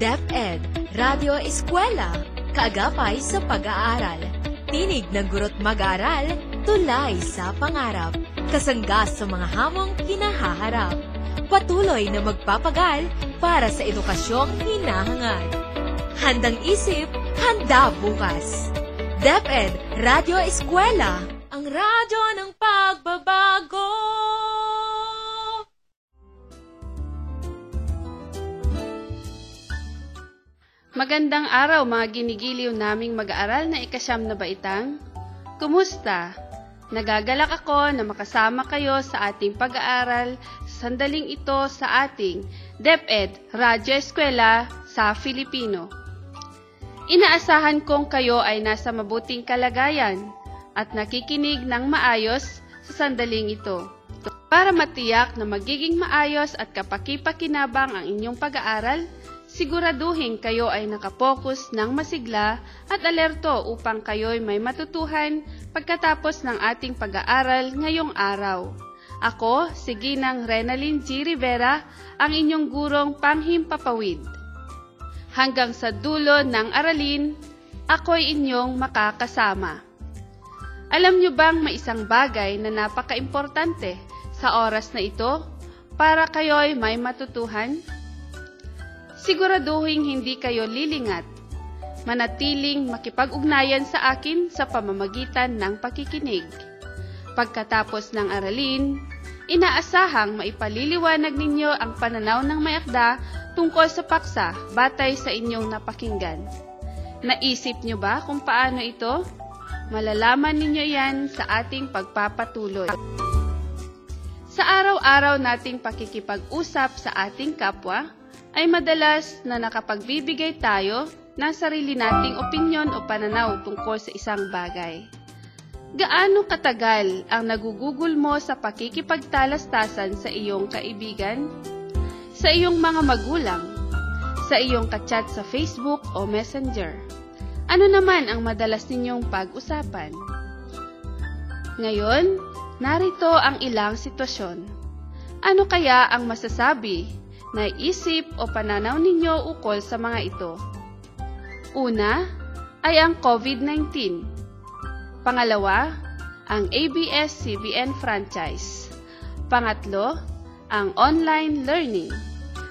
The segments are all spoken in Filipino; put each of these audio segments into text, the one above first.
DepEd, Radio Eskwela, kaagapay sa pag-aaral. Tinig ng gurot mag-aral, tulay sa pangarap. Kasangga sa mga hamong kinahaharap. Patuloy na magpapagal para sa edukasyong hinahangad. Handang isip, handa bukas. DepEd, Radio Eskwela, ang radyo ng pagbabago. Magandang araw mga ginigiliw naming mag-aaral na ikasyam na baitang. Kumusta? Nagagalak ako na makasama kayo sa ating pag-aaral sa sandaling ito sa ating DepEd Radyo Eskwela sa Filipino. Inaasahan kong kayo ay nasa mabuting kalagayan at nakikinig ng maayos sa sandaling ito para matiyak na magiging maayos at kapaki-pakinabang ang inyong pag-aaral siguraduhin kayo ay nakapokus ng masigla at alerto upang kayo'y may matutuhan pagkatapos ng ating pag-aaral ngayong araw. Ako, si Ginang Renalyn G. Rivera, ang inyong gurong panghimpapawid. Hanggang sa dulo ng aralin, ako'y inyong makakasama. Alam nyo bang may isang bagay na napaka-importante sa oras na ito para kayo'y may matutuhan? Siguraduhin hindi kayo lilingat. Manatiling makipag-ugnayan sa akin sa pamamagitan ng pakikinig. Pagkatapos ng aralin, inaasahang maipaliliwanag ninyo ang pananaw ng mayakda tungkol sa paksa batay sa inyong napakinggan. Naisip nyo ba kung paano ito? Malalaman ninyo yan sa ating pagpapatuloy. Sa araw-araw nating pakikipag-usap sa ating kapwa, ay madalas na nakapagbibigay tayo ng sarili nating opinyon o pananaw tungkol sa isang bagay. Gaano katagal ang nagugugol mo sa pakikipagtalastasan sa iyong kaibigan? Sa iyong mga magulang? Sa iyong kachat sa Facebook o Messenger? Ano naman ang madalas ninyong pag-usapan? Ngayon, narito ang ilang sitwasyon. Ano kaya ang masasabi naisip o pananaw ninyo ukol sa mga ito? Una ay ang COVID-19. Pangalawa, ang ABS-CBN franchise. Pangatlo, ang online learning.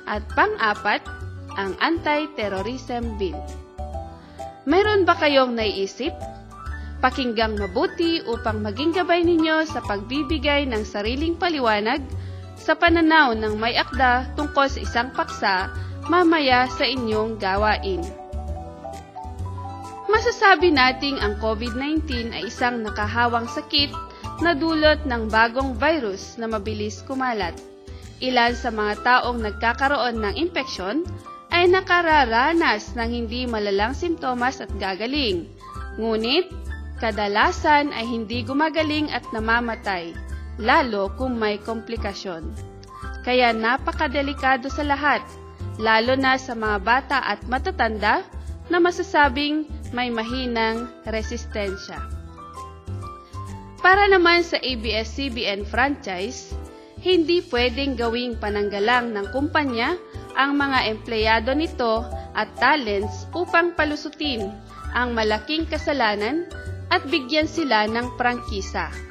At pang-apat, ang anti-terrorism bill. Mayroon ba kayong naiisip? Pakinggang mabuti upang maging gabay ninyo sa pagbibigay ng sariling paliwanag sa pananaw ng may akda tungkol sa isang paksa mamaya sa inyong gawain. Masasabi nating ang COVID-19 ay isang nakahawang sakit na dulot ng bagong virus na mabilis kumalat. Ilan sa mga taong nagkakaroon ng impeksyon ay nakararanas ng hindi malalang simptomas at gagaling. Ngunit, kadalasan ay hindi gumagaling at namamatay lalo kung may komplikasyon. Kaya napakadelikado sa lahat, lalo na sa mga bata at matatanda na masasabing may mahinang resistensya. Para naman sa ABS-CBN franchise, hindi pwedeng gawing pananggalang ng kumpanya ang mga empleyado nito at talents upang palusutin ang malaking kasalanan at bigyan sila ng prangkisa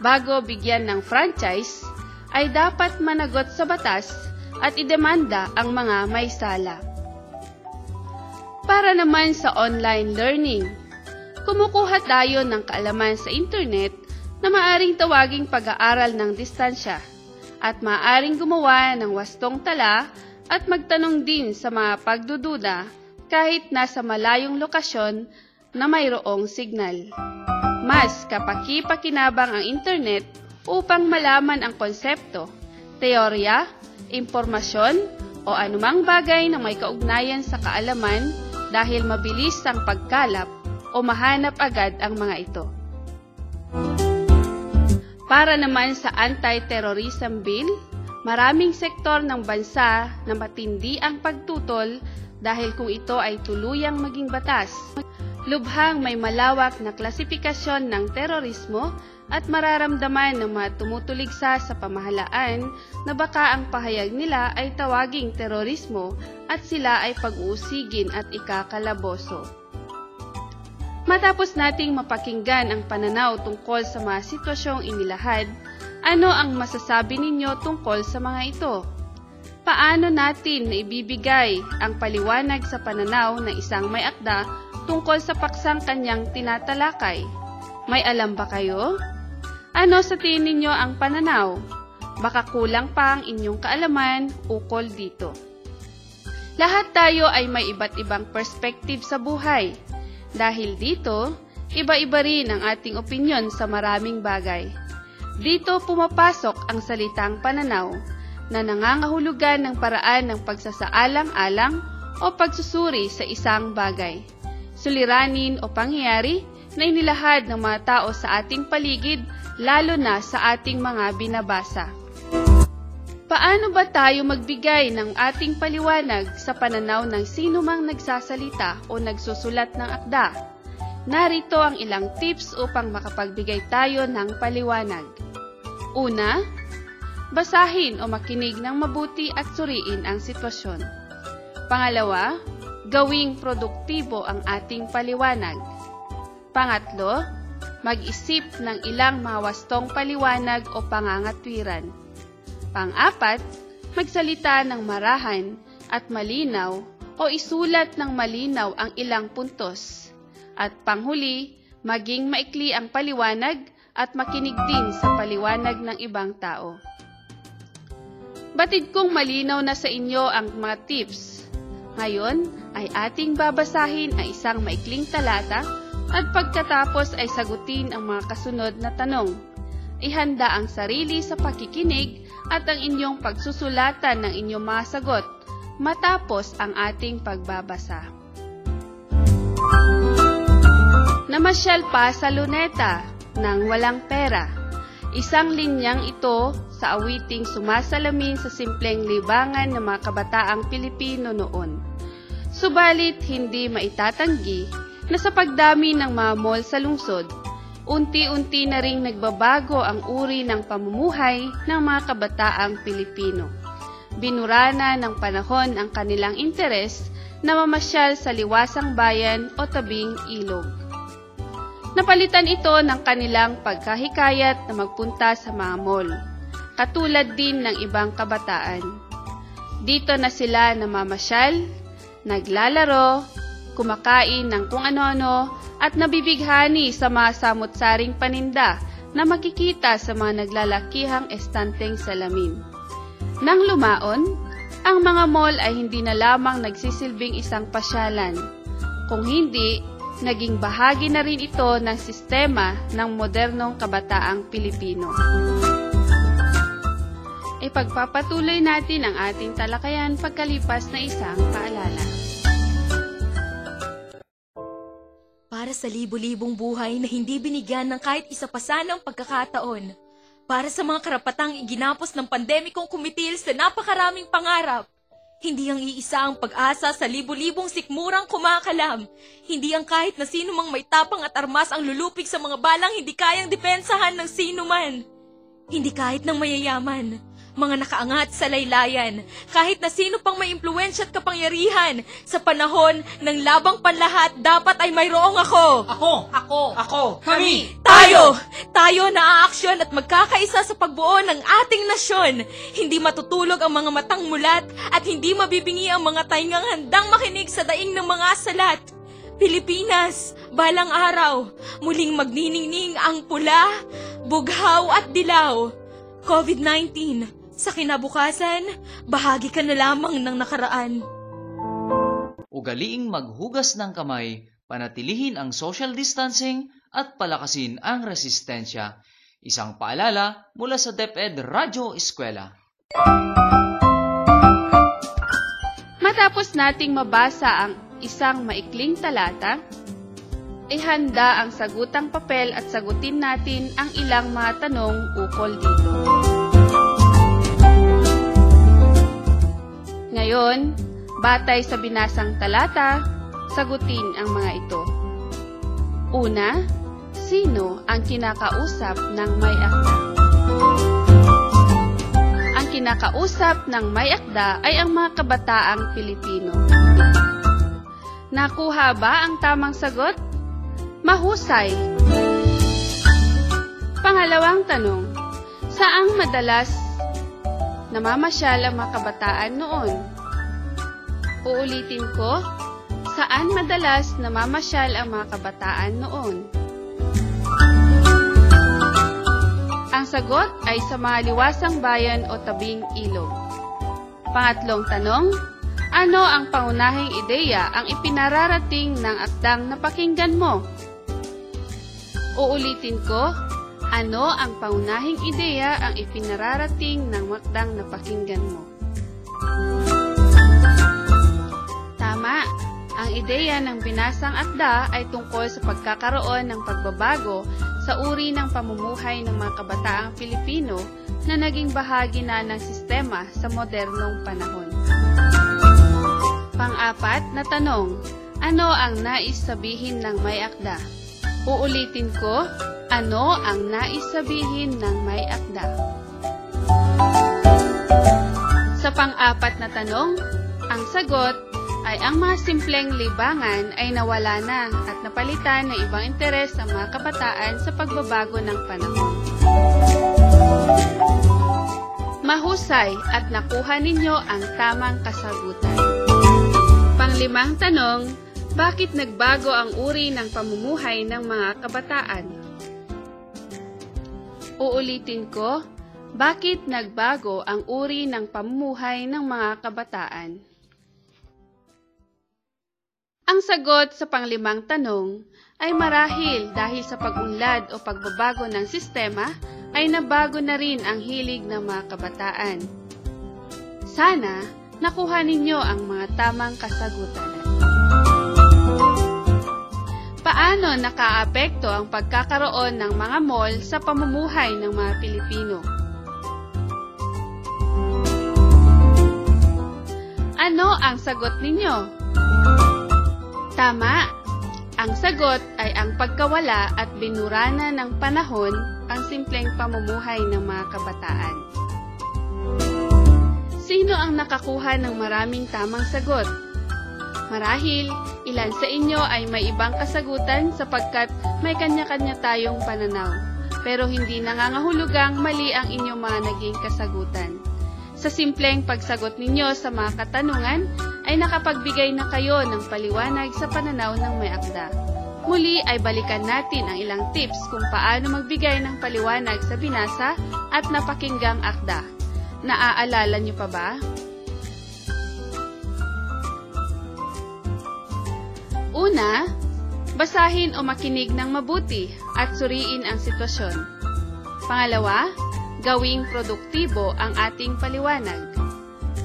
bago bigyan ng franchise, ay dapat managot sa batas at idemanda ang mga may sala. Para naman sa online learning, kumukuha tayo ng kaalaman sa internet na maaring tawaging pag-aaral ng distansya at maaring gumawa ng wastong tala at magtanong din sa mga pagdududa kahit nasa malayong lokasyon na mayroong signal. Mas kapaki-pakinabang ang internet upang malaman ang konsepto, teorya, impormasyon, o anumang bagay na may kaugnayan sa kaalaman dahil mabilis ang pagkalap o mahanap agad ang mga ito. Para naman sa anti-terrorism bill, maraming sektor ng bansa na matindi ang pagtutol dahil kung ito ay tuluyang maging batas, Lubhang may malawak na klasifikasyon ng terorismo at mararamdaman ng mga tumutuligsa sa pamahalaan na baka ang pahayag nila ay tawaging terorismo at sila ay pag-uusigin at ikakalaboso. Matapos nating mapakinggan ang pananaw tungkol sa mga sitwasyong inilahad, ano ang masasabi ninyo tungkol sa mga ito? Paano natin naibibigay ang paliwanag sa pananaw ng isang may akda tungkol sa paksang kanyang tinatalakay? May alam ba kayo? Ano sa tingin ninyo ang pananaw? Baka kulang pa ang inyong kaalaman ukol dito. Lahat tayo ay may iba't ibang perspective sa buhay. Dahil dito, iba-iba rin ang ating opinyon sa maraming bagay. Dito pumapasok ang salitang pananaw na nangangahulugan ng paraan ng pagsasaalang-alang o pagsusuri sa isang bagay. Suliranin o pangyayari na inilahad ng mga tao sa ating paligid lalo na sa ating mga binabasa. Paano ba tayo magbigay ng ating paliwanag sa pananaw ng sino mang nagsasalita o nagsusulat ng akda? Narito ang ilang tips upang makapagbigay tayo ng paliwanag. Una, basahin o makinig ng mabuti at suriin ang sitwasyon. Pangalawa, gawing produktibo ang ating paliwanag. Pangatlo, mag-isip ng ilang mga wastong paliwanag o pangangatwiran. Pang-apat, magsalita ng marahan at malinaw o isulat ng malinaw ang ilang puntos. At panghuli, maging maikli ang paliwanag at makinig din sa paliwanag ng ibang tao. Batid kong malinaw na sa inyo ang mga tips. Ngayon ay ating babasahin ang isang maikling talata at pagkatapos ay sagutin ang mga kasunod na tanong. Ihanda ang sarili sa pakikinig at ang inyong pagsusulatan ng inyong mga sagot matapos ang ating pagbabasa. Namasyal pa sa luneta nang walang pera. Isang linyang ito sa awiting sumasalamin sa simpleng libangan ng mga kabataang Pilipino noon. Subalit hindi maitatanggi na sa pagdami ng mga mall sa lungsod, unti-unti na ring nagbabago ang uri ng pamumuhay ng mga kabataang Pilipino. Binurana ng panahon ang kanilang interes na mamasyal sa liwasang bayan o tabing ilog. Napalitan ito ng kanilang pagkahikayat na magpunta sa mga mall, katulad din ng ibang kabataan. Dito na sila namamasyal, naglalaro, kumakain ng kung ano-ano at nabibighani sa mga samot-saring paninda na makikita sa mga naglalakihang estanteng salamin. Nang lumaon, ang mga mall ay hindi na lamang nagsisilbing isang pasyalan, kung hindi, naging bahagi na rin ito ng sistema ng modernong kabataang Pilipino. Ipagpapatuloy natin ang ating talakayan pagkalipas na isang paalala. Para sa libo-libong buhay na hindi binigyan ng kahit isa pa sanang pagkakataon. Para sa mga karapatang iginapos ng pandemikong kumitil sa napakaraming pangarap. Hindi ang iisa ang pag-asa sa libo-libong sikmurang kumakalam. Hindi ang kahit na sino mang may tapang at armas ang lulupig sa mga balang hindi kayang depensahan ng sino man. Hindi kahit ng mayayaman, mga nakaangat sa laylayan, kahit na sino pang may impluensya at kapangyarihan, sa panahon ng labang panlahat, dapat ay mayroong ako. Ako! Ako! Ako! Kami! Tayo! Tayo na aaksyon at magkakaisa sa pagbuo ng ating nasyon. Hindi matutulog ang mga matang mulat at hindi mabibingi ang mga taingang handang makinig sa daing ng mga salat. Pilipinas, balang araw, muling magniningning ang pula, bughaw at dilaw. COVID-19, sa kinabukasan, bahagi ka na lamang ng nakaraan. Ugaliing maghugas ng kamay, panatilihin ang social distancing at palakasin ang resistensya. Isang paalala mula sa DepEd Radyo Eskwela. Matapos nating mabasa ang isang maikling talata, ihanda ang sagutang papel at sagutin natin ang ilang mga tanong ukol dito. Ngayon, batay sa binasang talata, sagutin ang mga ito. Una, sino ang kinakausap ng may akda? Ang kinakausap ng may akda ay ang mga kabataang Pilipino. Nakuha ba ang tamang sagot? Mahusay! Pangalawang tanong, saang madalas namamasyal ang mga kabataan noon? Uulitin ko, saan madalas namamasyal ang mga kabataan noon? Ang sagot ay sa mga liwasang bayan o tabing ilog. Pangatlong tanong, ano ang pangunahing ideya ang ipinararating ng akdang napakinggan mo? Uulitin ko, ano ang paunahing ideya ang ipinararating ng makdang napakinggan mo? Tama! Ang ideya ng binasang akda ay tungkol sa pagkakaroon ng pagbabago sa uri ng pamumuhay ng mga kabataang Pilipino na naging bahagi na ng sistema sa modernong panahon. Pang-apat na tanong, ano ang nais sabihin ng may akda? Uulitin ko, ano ang nais sabihin ng may akda? Sa pang-apat na tanong, ang sagot ay ang mga simpleng libangan ay nawala na at napalitan ng ibang interes ng mga kabataan sa pagbabago ng panahon. Mahusay at nakuha ninyo ang tamang kasagutan. Panglimang tanong, bakit nagbago ang uri ng pamumuhay ng mga kabataan? Uulitin ko, bakit nagbago ang uri ng pamumuhay ng mga kabataan? Ang sagot sa panglimang tanong ay marahil dahil sa pag-unlad o pagbabago ng sistema ay nabago na rin ang hilig ng mga kabataan. Sana nakuha ninyo ang mga tamang kasagutan. Paano nakaapekto ang pagkakaroon ng mga mall sa pamumuhay ng mga Pilipino? Ano ang sagot ninyo? Tama! Ang sagot ay ang pagkawala at binurana ng panahon ang simpleng pamumuhay ng mga kabataan. Sino ang nakakuha ng maraming tamang sagot? Marahil, ilan sa inyo ay may ibang kasagutan sapagkat may kanya-kanya tayong pananaw. Pero hindi nangangahulugang mali ang inyong mga naging kasagutan. Sa simpleng pagsagot ninyo sa mga katanungan, ay nakapagbigay na kayo ng paliwanag sa pananaw ng may akda. Muli ay balikan natin ang ilang tips kung paano magbigay ng paliwanag sa binasa at napakinggang akda. Naaalala niyo pa ba? Una, basahin o makinig ng mabuti at suriin ang sitwasyon. Pangalawa, gawing produktibo ang ating paliwanag.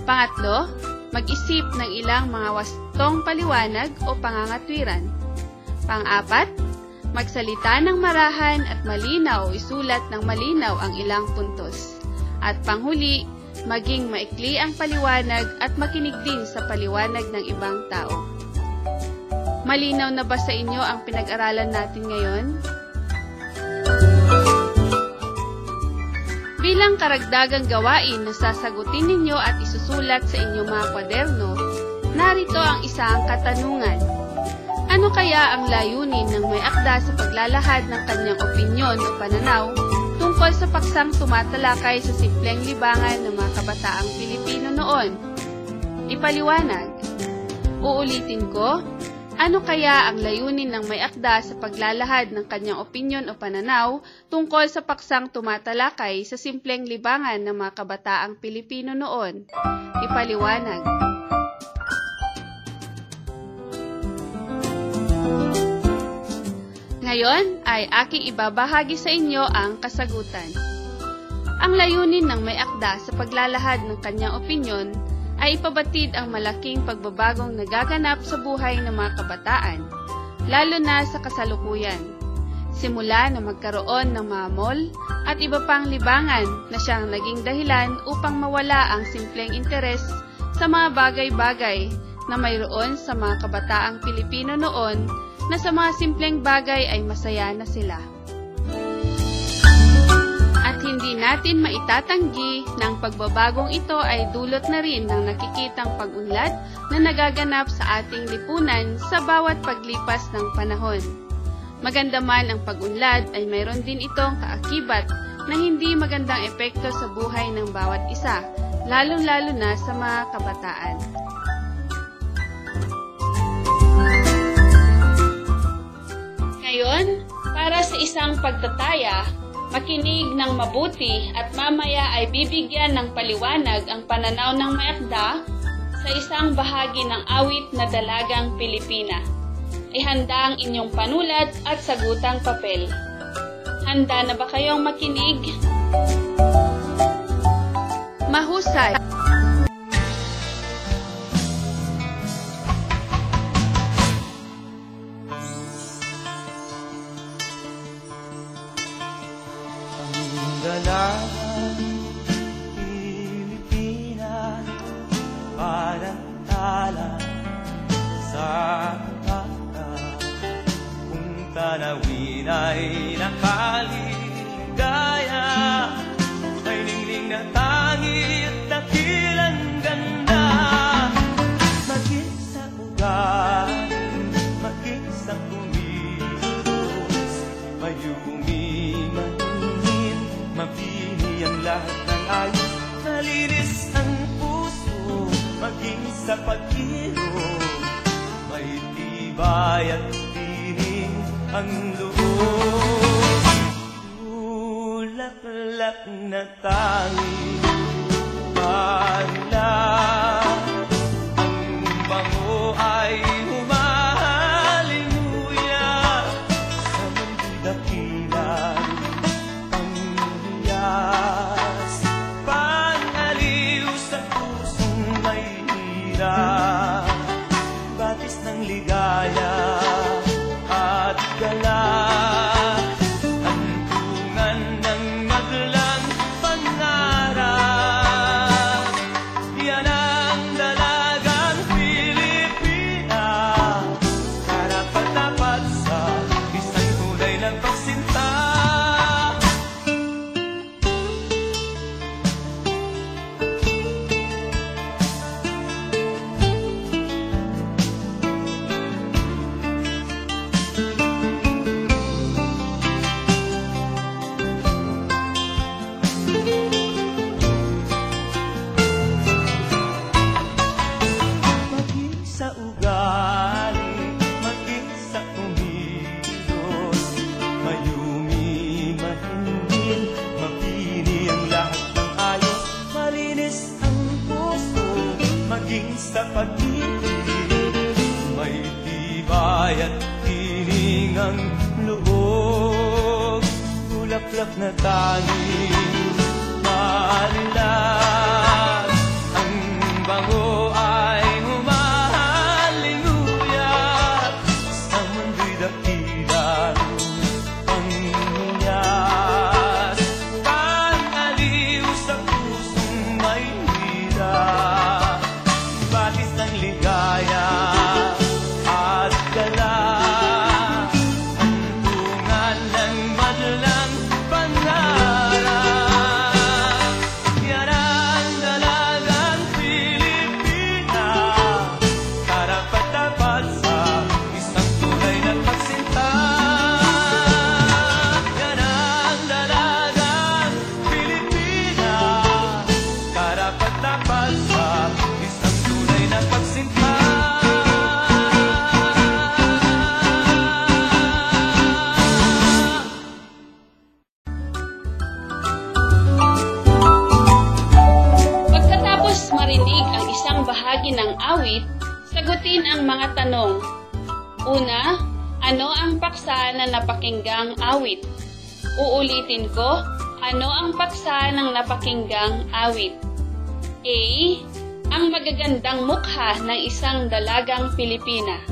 Pangatlo, mag-isip ng ilang mga wastong paliwanag o pangangatwiran. Pang-apat, magsalita ng marahan at malinaw isulat ng malinaw ang ilang puntos. At panghuli, maging maikli ang paliwanag at makinig din sa paliwanag ng ibang tao. Malinaw na ba sa inyo ang pinag-aralan natin ngayon? Bilang karagdagang gawain na sasagutin ninyo at isusulat sa inyong mga kwaderno, narito ang isang katanungan. Ano kaya ang layunin ng may akda sa paglalahad ng kanyang opinyon o pananaw tungkol sa paksang tumatalakay sa simpleng libangan ng mga kabataang Pilipino noon? Ipaliwanag. Uulitin ko, ano kaya ang layunin ng may akda sa paglalahad ng kanyang opinyon o pananaw tungkol sa paksang tumatalakay sa simpleng libangan ng mga kabataang Pilipino noon? Ipaliwanag. Ngayon ay aking ibabahagi sa inyo ang kasagutan. Ang layunin ng may akda sa paglalahad ng kanyang opinyon ay ipabatid ang malaking pagbabagong nagaganap sa buhay ng mga kabataan, lalo na sa kasalukuyan. Simula na magkaroon ng mga mall at iba pang libangan na siyang naging dahilan upang mawala ang simpleng interes sa mga bagay-bagay na mayroon sa mga kabataang Pilipino noon na sa mga simpleng bagay ay masaya na sila. Hindi natin maitatanggi na ang pagbabagong ito ay dulot na rin ng nakikitang pag-unlad na nagaganap sa ating lipunan sa bawat paglipas ng panahon. Maganda man ang pag-unlad ay mayroon din itong kaakibat na hindi magandang epekto sa buhay ng bawat isa, lalong-lalo na sa mga kabataan. Ngayon, para sa isang pagtataya, makinig ng mabuti at mamaya ay bibigyan ng paliwanag ang pananaw ng mayakda sa isang bahagi ng awit na Dalagang Pilipina. Ihanda ang inyong panulat at sagutang papel. Handa na ba kayong makinig? Mahusay. At tining ang loob. Tulak-lak na tangi tanong. Una, ano ang paksa na napakinggang awit? Uulitin ko, ano ang paksa ng napakinggang awit? A. Ang magagandang mukha ng isang dalagang Pilipina.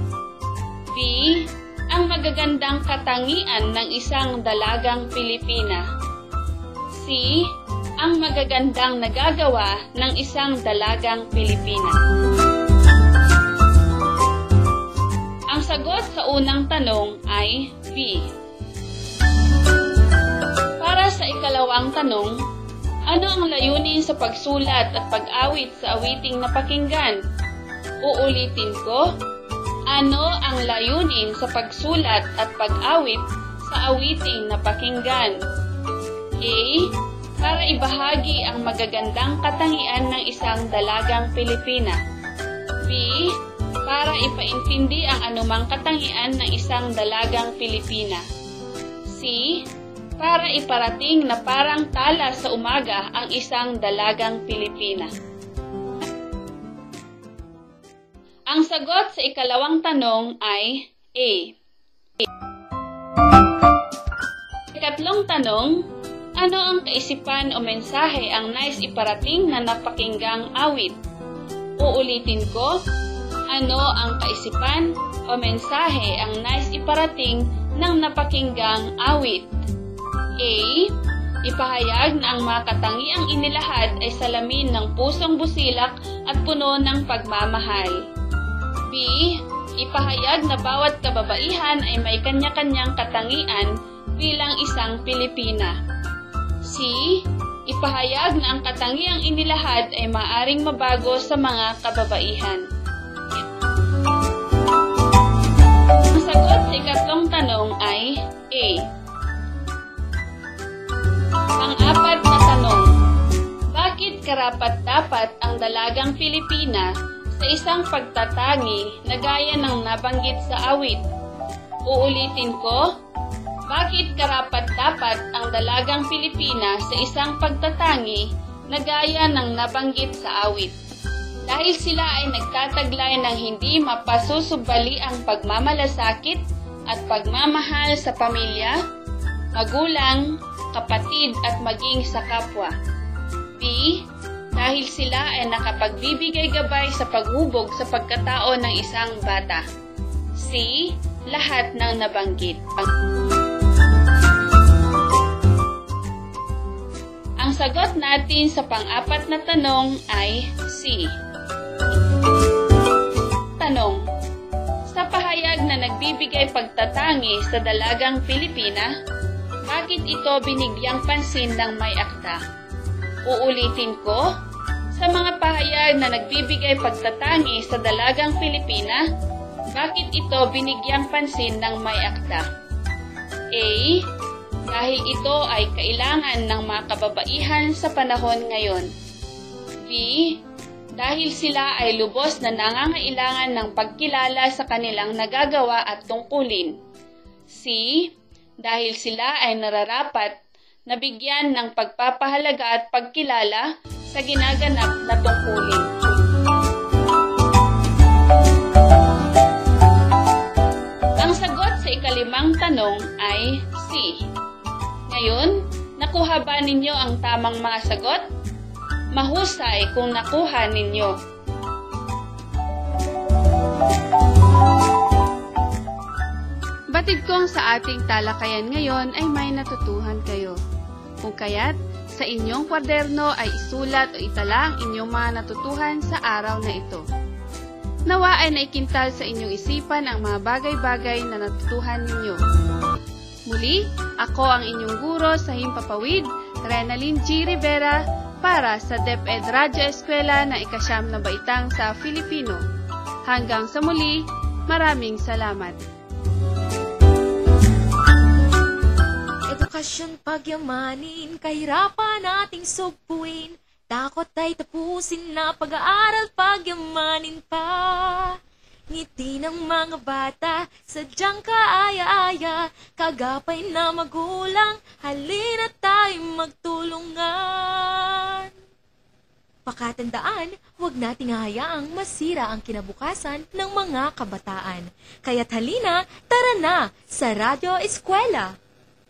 B. Ang magagandang katangian ng isang dalagang Pilipina. C. Ang magagandang nagagawa ng isang dalagang Pilipina. Tanong ay B. Para sa ikalawang tanong, ano ang layunin sa pagsulat at pag-awit sa awiting napakinggan? Uulitin ko, ano ang layunin sa pagsulat at pag-awit sa awiting napakinggan? A. Para ibahagi ang magagandang katangian ng isang dalagang Pilipina. B. Para ipaintindi ang anumang katangian ng isang dalagang Pilipina. C. Para iparating na parang tala sa umaga ang isang dalagang Pilipina. Ang sagot sa ikalawang tanong ay A. Ikatlong tanong, ano ang kaisipan o mensahe ang nais iparating na napakinggang awit? Uulitin ko, ano ang kaisipan o mensahe ang nais iparating ng napakinggang awit? A. Ipahayag na ang mga katangiang inilahad ay salamin ng pusong busilak at puno ng pagmamahal. B. Ipahayag na bawat kababaihan ay may kanya-kanyang katangian bilang isang Pilipina. C. Ipahayag na ang katangiang inilahad ay maaring mabago sa mga kababaihan. Dalagang Pilipina sa isang pagtatangi na gaya ng nabanggit sa awit? Uulitin ko, bakit karapat-dapat ang dalagang Pilipina sa isang pagtatangi na gaya ng nabanggit sa awit? Dahil sila ay nagtataglay ng hindi mapasusubali ang pagmamalasakit at pagmamahal sa pamilya, magulang, kapatid at maging sa kapwa. B. Dahil sila ay nakapagbibigay gabay sa paghubog sa pagkatao ng isang bata. C. Lahat ng nabanggit. Ang sagot natin sa pang-apat na tanong ay C. Tanong. Sa pahayag na nagbibigay pagtatangi sa dalagang Pilipina, bakit ito binigyang pansin ng may akda? Uulitin ko, sa mga pahayag na nagbibigay pagtatangi sa dalagang Pilipina, bakit ito binigyang pansin ng may akda? A. Dahil ito ay kailangan ng mga kababaihan sa panahon ngayon. B. Dahil sila ay lubos na nangangailangan ng pagkilala sa kanilang nagagawa at tungkulin. C dahil sila ay nararapat na bigyan ng pagpapahalaga at pagkilala sa ginaganap na tungkulin. Ang sagot sa ikalimang tanong ay C. Ngayon, nakuha ba ninyo ang tamang mga sagot? Mahusay kung nakuha ninyo. Batid kong sa ating talakayan ngayon ay may natutuhan kayo. Kung kaya't, sa inyong kwaderno ay isulat o itala ang inyong mga natutuhan sa araw na ito. Nawa ay naikintal sa inyong isipan ang mga bagay-bagay na natutuhan ninyo. Muli, ako ang inyong guro sa Himpapawid, Renalyn G. Rivera, para sa DepEd Radyo Eskwela na ikasyam na baitang sa Filipino. Hanggang sa muli, maraming salamat. Edukasyon pagyamanin, kahirapan nating sugpuin. Takot ay tapusin na pag-aaral pagyamanin pa. Ngiti ng mga bata, sadyang kaaya-aya, kagapay na magulang, halina tayo magtulungan. Pakatandaan, huwag nating hayaang masira ang kinabukasan ng mga kabataan. Kaya't halina, tara na sa Radyo Eskwela!